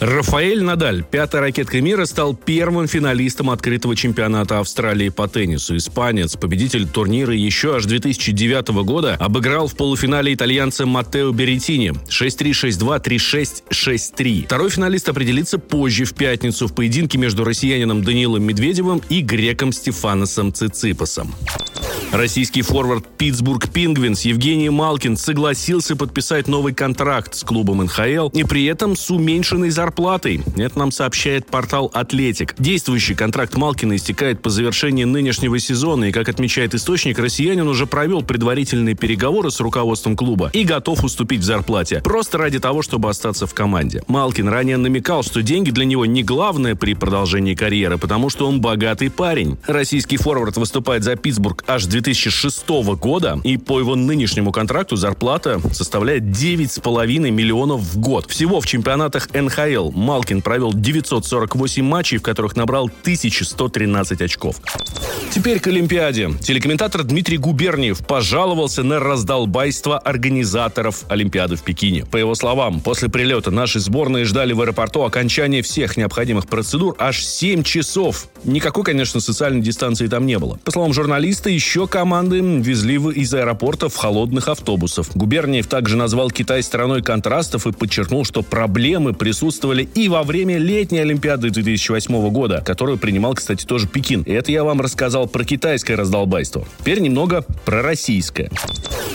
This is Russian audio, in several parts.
Рафаэль Надаль, пятая ракетка мира, стал первым финалистом открытого чемпионата Австралии по теннису. Испанец, победитель турнира еще аж 2009 года, обыграл в полуфинале итальянца Маттео Беретини 6-3, 6-2, 3-6, 6-3. Второй финалист определится позже, в пятницу, в поединке между россиянином Данилом Медведевым и греком Стефаносом Циципасом. Российский форвард Питтсбург Пингвинс Евгений Малкин согласился подписать новый контракт с клубом НХЛ и при этом с уменьшенной зарплатой. Это нам сообщает портал «Атлетик». Действующий контракт Малкина истекает по завершении нынешнего сезона, и, как отмечает источник, россиянин уже провел предварительные переговоры с руководством клуба и готов уступить в зарплате, просто ради того, чтобы остаться в команде. Малкин ранее намекал, что деньги для него не главное при продолжении карьеры, потому что он богатый парень. Российский форвард выступает за Питтсбург аж 2006 года, и по его нынешнему контракту зарплата составляет 9,5 миллионов в год. Всего в чемпионатах НХЛ Малкин провел 948 матчей, в которых набрал 1113 очков. Теперь к Олимпиаде. Телекомментатор Дмитрий Губерниев пожаловался на раздолбайство организаторов Олимпиады в Пекине. По его словам, после прилета наши сборные ждали в аэропорту окончания всех необходимых процедур аж 7 часов. Никакой, конечно, социальной дистанции там не было. По словам журналиста, еще команды везли из аэропорта в холодных автобусов. Губерниев также назвал Китай страной контрастов и подчеркнул, что проблемы присутствовали и во время летней Олимпиады 2008 года, которую принимал, кстати, тоже Пекин. И это я вам рассказал про китайское раздолбайство. Теперь немного про российское.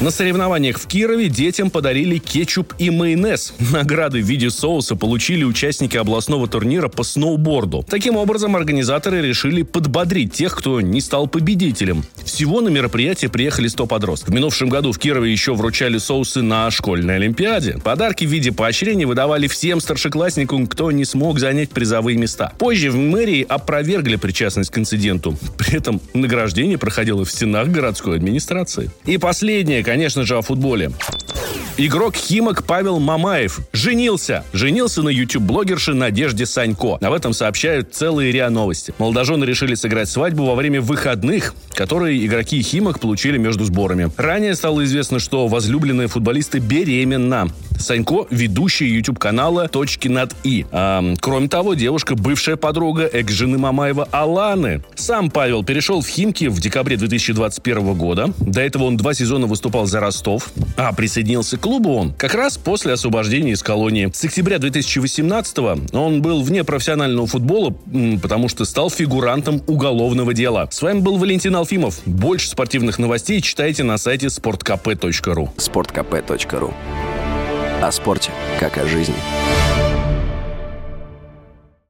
На соревнованиях в Кирове детям подарили кетчуп и майонез. Награды в виде соуса получили участники областного турнира по сноуборду. Таким образом, организаторы решили подбодрить тех, кто не стал победителем. Всего на мероприятие приехали 100 подростков. В минувшем году в Кирове еще вручали соусы на школьной олимпиаде. Подарки в виде поощрения выдавали всем старшеклассникам, кто не смог занять призовые места. Позже в мэрии опровергли причастность к инциденту. При этом награждение проходило в стенах городской администрации. И последнее, конечно же, о футболе. Игрок Химок Павел Мамаев женился. Женился на YouTube-блогерше Надежде Санько. Об этом сообщают целые РИА Новости. Молодожены решили сыграть свадьбу во время выходных, которые игроки Химок получили между сборами. Ранее стало известно, что возлюбленная футболиста беременна. Санько – ведущая YouTube-канала «Точки над И». А, кроме того, девушка – бывшая подруга экс-жены Мамаева Аланы. Сам Павел перешел в Химки в декабре 2021 года. До этого он два сезона выступал за Ростов, а присоединился к клубу он как раз после освобождения из колонии. С октября 2018 он был вне профессионального футбола, потому что стал фигурантом уголовного дела. С вами был Валентин Алфимов. Больше спортивных новостей читайте на сайте sportkp.ru sportkp.ru О спорте, как о жизни.